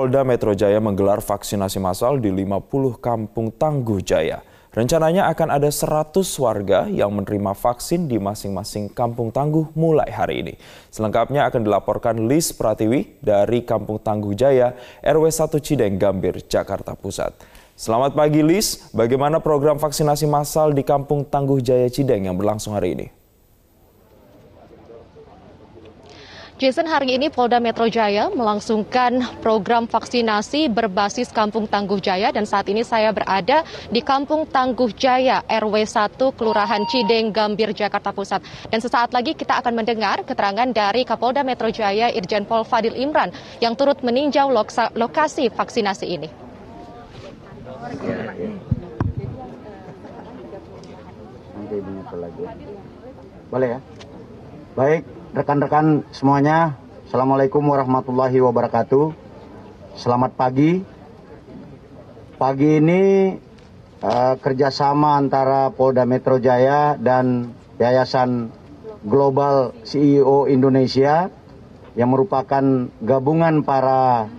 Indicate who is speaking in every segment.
Speaker 1: Polda Metro Jaya menggelar vaksinasi massal di 50 kampung Tangguh Jaya. Rencananya akan ada 100 warga yang menerima vaksin di masing-masing kampung tangguh mulai hari ini. Selengkapnya akan dilaporkan Lis Pratiwi dari Kampung Tangguh Jaya, RW 1 Cideng, Gambir, Jakarta Pusat. Selamat pagi Lis, bagaimana program vaksinasi massal di Kampung Tangguh Jaya Cideng yang berlangsung hari ini?
Speaker 2: Jason, hari ini Polda Metro Jaya melangsungkan program vaksinasi berbasis Kampung Tangguh Jaya dan saat ini saya berada di Kampung Tangguh Jaya RW 1 Kelurahan Cideng Gambir Jakarta Pusat. Dan sesaat lagi kita akan mendengar keterangan dari Kapolda Metro Jaya Irjen Pol Fadil Imran yang turut meninjau lokasi vaksinasi ini.
Speaker 3: Boleh ya? Baik, rekan-rekan semuanya, Assalamualaikum warahmatullahi wabarakatuh. Selamat pagi. Pagi ini uh, kerjasama antara Polda Metro Jaya dan Yayasan Global CEO Indonesia yang merupakan gabungan para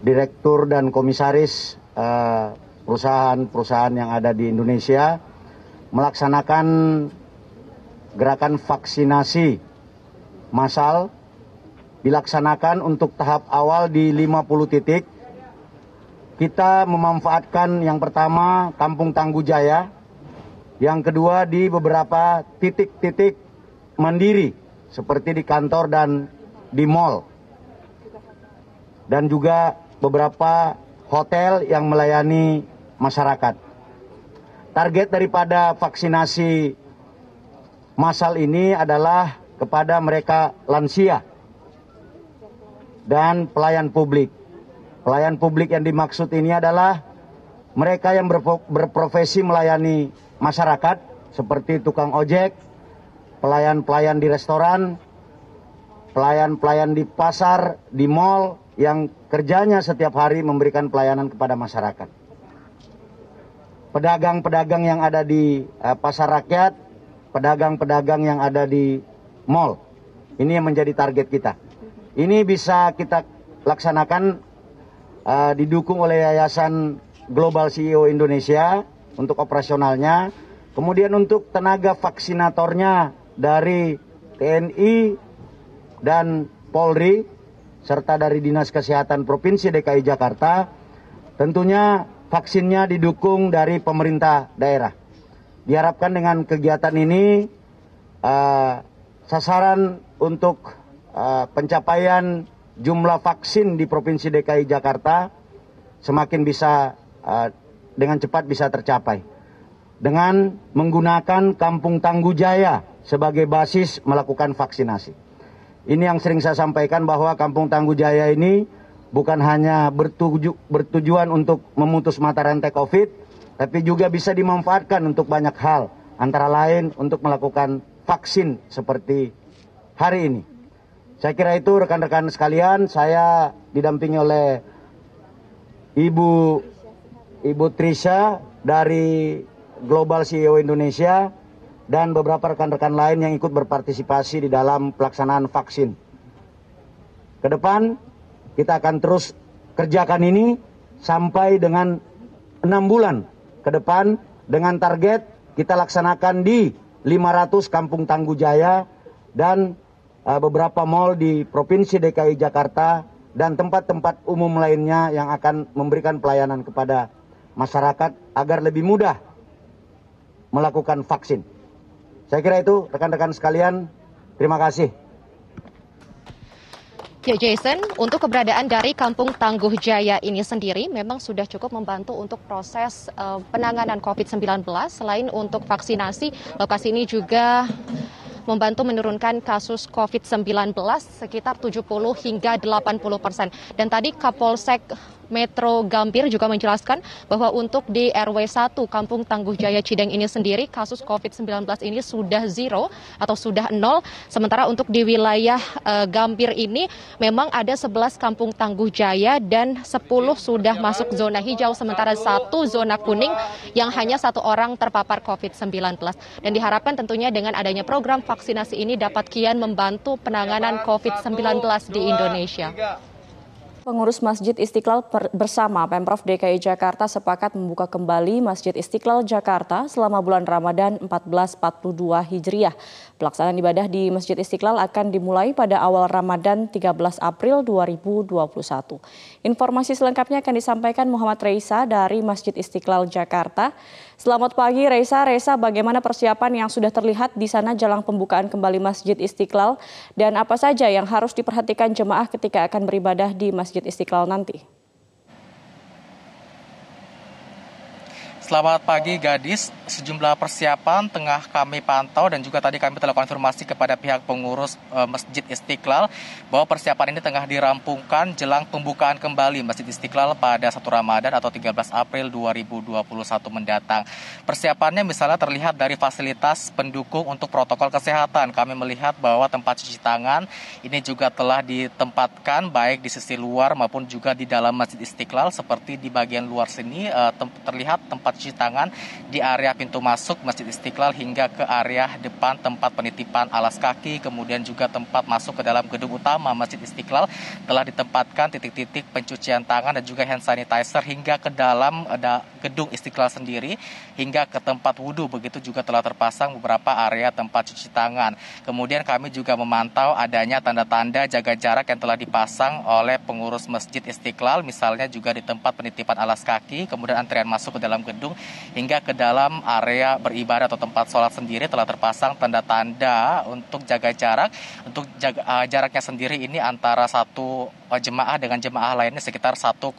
Speaker 3: direktur dan komisaris eh, perusahaan-perusahaan yang ada di Indonesia melaksanakan gerakan vaksinasi masal dilaksanakan untuk tahap awal di 50 titik. Kita memanfaatkan yang pertama Kampung Tangguh Jaya, yang kedua di beberapa titik-titik mandiri seperti di kantor dan di mall. Dan juga beberapa hotel yang melayani masyarakat. Target daripada vaksinasi masal ini adalah kepada mereka lansia dan pelayan publik. Pelayan publik yang dimaksud ini adalah mereka yang berprofesi melayani masyarakat seperti tukang ojek, pelayan-pelayan di restoran, pelayan-pelayan di pasar, di mall yang kerjanya setiap hari memberikan pelayanan kepada masyarakat. Pedagang-pedagang yang ada di uh, pasar rakyat, pedagang-pedagang yang ada di mall. Ini yang menjadi target kita. Ini bisa kita laksanakan uh, didukung oleh Yayasan Global CEO Indonesia untuk operasionalnya. Kemudian untuk tenaga vaksinatornya dari TNI dan Polri serta dari Dinas Kesehatan Provinsi DKI Jakarta tentunya vaksinnya didukung dari pemerintah daerah. Diharapkan dengan kegiatan ini uh, sasaran untuk uh, pencapaian jumlah vaksin di Provinsi DKI Jakarta semakin bisa uh, dengan cepat bisa tercapai. Dengan menggunakan Kampung Tangguh Jaya sebagai basis melakukan vaksinasi. Ini yang sering saya sampaikan bahwa Kampung Tangguh Jaya ini bukan hanya bertuju, bertujuan untuk memutus mata rantai COVID, tapi juga bisa dimanfaatkan untuk banyak hal, antara lain untuk melakukan vaksin seperti hari ini. Saya kira itu rekan-rekan sekalian, saya didampingi oleh Ibu Ibu Trisha dari Global CEO Indonesia dan beberapa rekan-rekan lain yang ikut berpartisipasi di dalam pelaksanaan vaksin. Ke depan kita akan terus kerjakan ini sampai dengan enam bulan ke depan dengan target kita laksanakan di 500 Kampung Tangguh Jaya dan uh, beberapa mal di Provinsi DKI Jakarta dan tempat-tempat umum lainnya yang akan memberikan pelayanan kepada masyarakat agar lebih mudah melakukan vaksin. Saya kira itu rekan-rekan sekalian. Terima kasih.
Speaker 2: Ya Jason, untuk keberadaan dari Kampung Tangguh Jaya ini sendiri memang sudah cukup membantu untuk proses uh, penanganan COVID-19. Selain untuk vaksinasi, lokasi ini juga membantu menurunkan kasus COVID-19 sekitar 70 hingga 80 persen. Dan tadi Kapolsek Metro Gambir juga menjelaskan bahwa untuk di RW 1 Kampung Tangguh Jaya Cideng ini sendiri kasus COVID-19 ini sudah zero atau sudah nol. Sementara untuk di wilayah uh, Gambir ini memang ada 11 Kampung Tangguh Jaya dan 10 sudah masuk zona hijau sementara satu zona kuning yang hanya satu orang terpapar COVID-19. Dan diharapkan tentunya dengan adanya program vaksinasi ini dapat kian membantu penanganan COVID-19 di Indonesia.
Speaker 4: Pengurus Masjid Istiqlal bersama Pemprov DKI Jakarta sepakat membuka kembali Masjid Istiqlal Jakarta selama bulan Ramadan 1442 Hijriah. Pelaksanaan ibadah di Masjid Istiqlal akan dimulai pada awal Ramadan 13 April 2021. Informasi selengkapnya akan disampaikan Muhammad Reisa dari Masjid Istiqlal Jakarta. Selamat pagi Reisa. Reisa, bagaimana persiapan yang sudah terlihat di sana jelang pembukaan kembali Masjid Istiqlal dan apa saja yang harus diperhatikan jemaah ketika akan beribadah di Masjid Istiqlal nanti?
Speaker 5: Selamat pagi gadis, sejumlah persiapan tengah kami pantau dan juga tadi kami telah konfirmasi kepada pihak pengurus e, Masjid Istiqlal bahwa persiapan ini tengah dirampungkan jelang pembukaan kembali Masjid Istiqlal pada 1 Ramadan atau 13 April 2021 mendatang. Persiapannya misalnya terlihat dari fasilitas pendukung untuk protokol kesehatan. Kami melihat bahwa tempat cuci tangan ini juga telah ditempatkan baik di sisi luar maupun juga di dalam Masjid Istiqlal seperti di bagian luar sini e, terlihat tempat cuci tangan di area pintu masuk Masjid Istiqlal hingga ke area depan tempat penitipan alas kaki, kemudian juga tempat masuk ke dalam gedung utama Masjid Istiqlal. Telah ditempatkan titik-titik pencucian tangan dan juga hand sanitizer hingga ke dalam ada gedung Istiqlal sendiri hingga ke tempat wudhu begitu juga telah terpasang beberapa area tempat cuci tangan. Kemudian kami juga memantau adanya tanda-tanda jaga jarak yang telah dipasang oleh pengurus Masjid Istiqlal misalnya juga di tempat penitipan alas kaki, kemudian antrian masuk ke dalam gedung hingga ke dalam area beribadah atau tempat sholat sendiri telah terpasang tanda-tanda untuk jaga jarak. Untuk jaga, uh, jaraknya sendiri ini antara satu jemaah dengan jemaah lainnya sekitar 1,5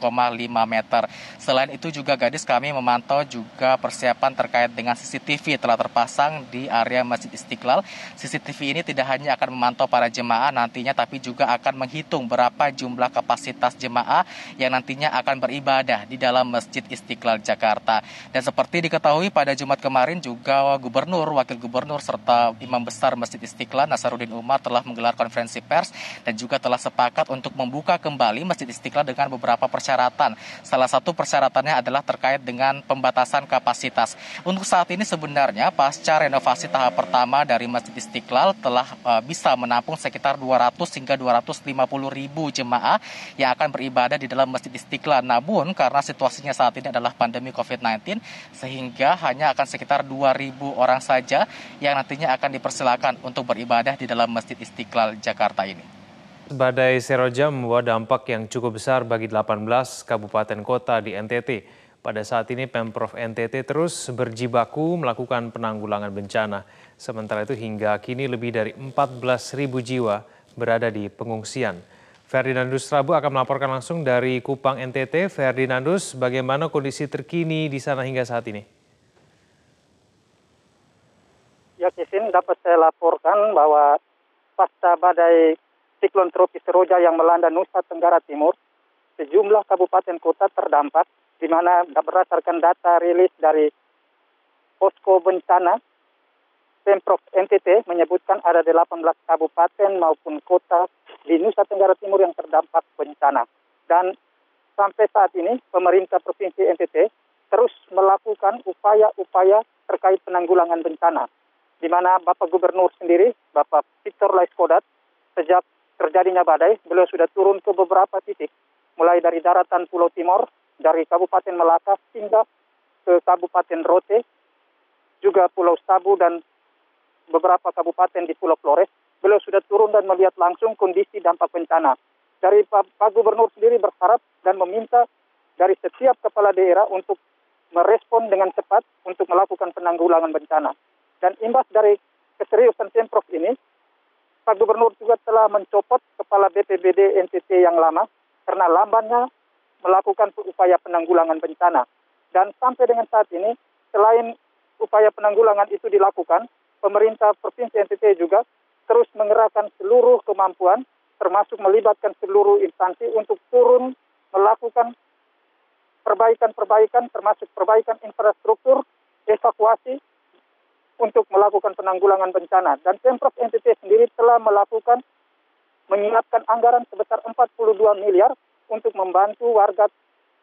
Speaker 5: meter. Selain itu juga gadis kami memantau juga persiapan terkait dengan CCTV telah terpasang di area Masjid Istiqlal. CCTV ini tidak hanya akan memantau para jemaah nantinya tapi juga akan menghitung berapa jumlah kapasitas jemaah yang nantinya akan beribadah di dalam Masjid Istiqlal Jakarta. Dan seperti diketahui pada Jumat kemarin juga Gubernur, Wakil Gubernur serta Imam Besar Masjid Istiqlal Nasaruddin Umar telah menggelar konferensi pers dan juga telah sepakat untuk membuka kembali Masjid Istiqlal dengan beberapa persyaratan. Salah satu persyaratannya adalah terkait dengan pembatasan kapasitas. Untuk saat ini sebenarnya pasca renovasi tahap pertama dari Masjid Istiqlal telah uh, bisa menampung sekitar 200 hingga 250 ribu jemaah yang akan beribadah di dalam Masjid Istiqlal. Namun karena situasinya saat ini adalah pandemi COVID-19 sehingga hanya akan sekitar 2.000 orang saja yang nantinya akan dipersilakan untuk beribadah di dalam Masjid Istiqlal Jakarta ini.
Speaker 6: Badai Seroja membawa dampak yang cukup besar bagi 18 kabupaten kota di NTT. Pada saat ini Pemprov NTT terus berjibaku melakukan penanggulangan bencana. Sementara itu hingga kini lebih dari 14.000 jiwa berada di pengungsian. Ferdinandus Rabu akan melaporkan langsung dari Kupang NTT. Ferdinandus, bagaimana kondisi terkini di sana hingga saat ini?
Speaker 7: Ya, Kisin, dapat saya laporkan bahwa pasca badai siklon tropis Roja yang melanda Nusa Tenggara Timur, sejumlah kabupaten kota terdampak, di mana berdasarkan data rilis dari posko bencana Pemprov NTT menyebutkan ada 18 kabupaten maupun kota di Nusa Tenggara Timur yang terdampak bencana. Dan sampai saat ini pemerintah Provinsi NTT terus melakukan upaya-upaya terkait penanggulangan bencana. Di mana Bapak Gubernur sendiri, Bapak Victor Laiskodat, sejak terjadinya badai, beliau sudah turun ke beberapa titik, mulai dari daratan Pulau Timur, dari Kabupaten Melaka hingga ke Kabupaten Rote, juga Pulau Sabu dan beberapa kabupaten di Pulau Flores, beliau sudah turun dan melihat langsung kondisi dampak bencana. Dari Pak, Pak Gubernur sendiri berharap dan meminta dari setiap kepala daerah untuk merespon dengan cepat untuk melakukan penanggulangan bencana. Dan imbas dari keseriusan Pemprov ini, Pak Gubernur juga telah mencopot kepala BPBD NTT yang lama karena lambannya melakukan upaya penanggulangan bencana. Dan sampai dengan saat ini, selain upaya penanggulangan itu dilakukan, pemerintah Provinsi NTT juga terus mengerahkan seluruh kemampuan, termasuk melibatkan seluruh instansi untuk turun melakukan perbaikan-perbaikan, termasuk perbaikan infrastruktur, evakuasi, untuk melakukan penanggulangan bencana. Dan Pemprov NTT sendiri telah melakukan menyiapkan anggaran sebesar 42 miliar untuk membantu warga,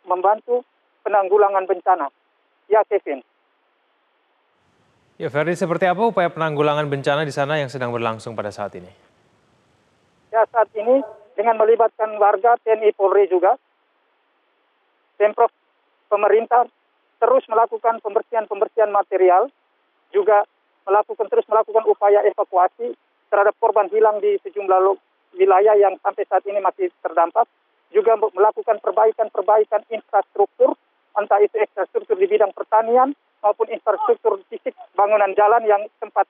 Speaker 7: membantu penanggulangan bencana. Ya, Kevin.
Speaker 6: Ya, Ferdi, seperti apa upaya penanggulangan bencana di sana yang sedang berlangsung pada saat ini?
Speaker 7: Ya, saat ini dengan melibatkan warga, TNI, Polri juga. Pemprov pemerintah terus melakukan pembersihan-pembersihan material, juga melakukan terus melakukan upaya evakuasi terhadap korban hilang di sejumlah wilayah yang sampai saat ini masih terdampak, juga melakukan perbaikan-perbaikan infrastruktur, entah itu infrastruktur di bidang pertanian maupun infrastruktur fisik bangunan jalan yang sempat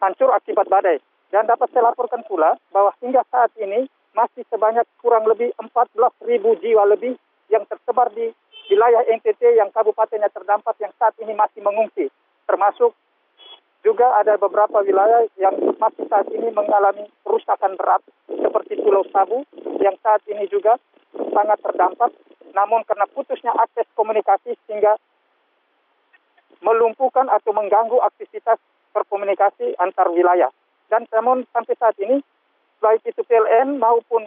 Speaker 7: hancur akibat badai. Dan dapat saya laporkan pula bahwa hingga saat ini masih sebanyak kurang lebih 14 ribu jiwa lebih yang tersebar di wilayah NTT yang kabupatennya terdampak yang saat ini masih mengungsi. Termasuk juga ada beberapa wilayah yang masih saat ini mengalami kerusakan berat seperti Pulau Sabu yang saat ini juga sangat terdampak. Namun karena putusnya akses komunikasi sehingga melumpuhkan atau mengganggu aktivitas berkomunikasi antar wilayah. Dan namun sampai saat ini, baik itu PLN maupun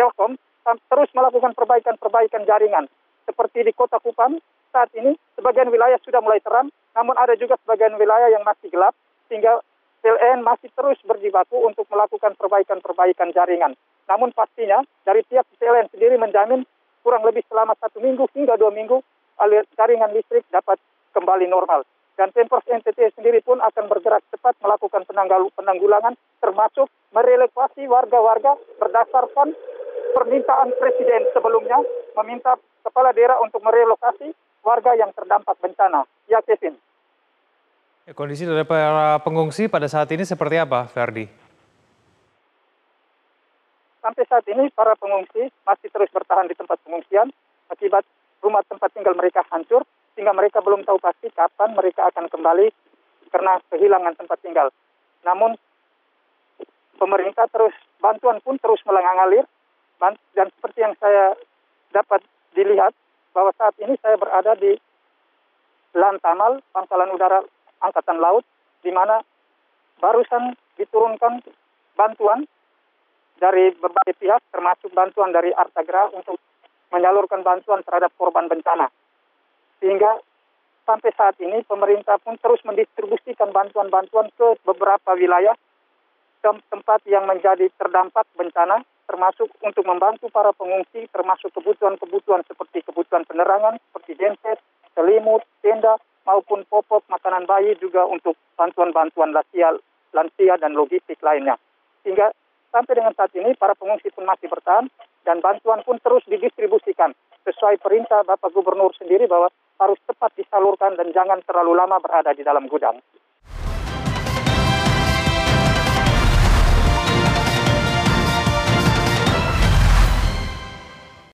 Speaker 7: Telkom terus melakukan perbaikan-perbaikan jaringan. Seperti di kota Kupang, saat ini sebagian wilayah sudah mulai terang, namun ada juga sebagian wilayah yang masih gelap, sehingga PLN masih terus berjibaku untuk melakukan perbaikan-perbaikan jaringan. Namun pastinya dari pihak PLN sendiri menjamin kurang lebih selama satu minggu hingga dua minggu aliran jaringan listrik dapat kembali normal dan Pemprov NTT sendiri pun akan bergerak cepat melakukan penanggulangan termasuk merelokasi warga-warga berdasarkan permintaan Presiden sebelumnya meminta kepala daerah untuk merelokasi warga yang terdampak bencana. Ya, Kevin.
Speaker 6: Ya, kondisi dari para pengungsi pada saat ini seperti apa, Ferdi?
Speaker 7: Sampai saat ini para pengungsi masih terus bertahan di tempat pengungsian akibat rumah tempat tinggal mereka hancur sehingga mereka belum tahu pasti kapan mereka akan kembali karena kehilangan tempat tinggal. Namun pemerintah terus bantuan pun terus melengalir dan seperti yang saya dapat dilihat bahwa saat ini saya berada di Lantamal, Pangkalan Udara Angkatan Laut, di mana barusan diturunkan bantuan dari berbagai pihak, termasuk bantuan dari Artagra untuk menyalurkan bantuan terhadap korban bencana. Sehingga sampai saat ini pemerintah pun terus mendistribusikan bantuan-bantuan ke beberapa wilayah tempat yang menjadi terdampak bencana termasuk untuk membantu para pengungsi termasuk kebutuhan-kebutuhan seperti kebutuhan penerangan seperti genset, selimut, tenda maupun popok makanan bayi juga untuk bantuan-bantuan lansia, lansia dan logistik lainnya. Sehingga sampai dengan saat ini para pengungsi pun masih bertahan dan bantuan pun terus didistribusikan sesuai perintah Bapak Gubernur sendiri bahwa harus cepat disalurkan dan jangan terlalu lama berada di dalam gudang.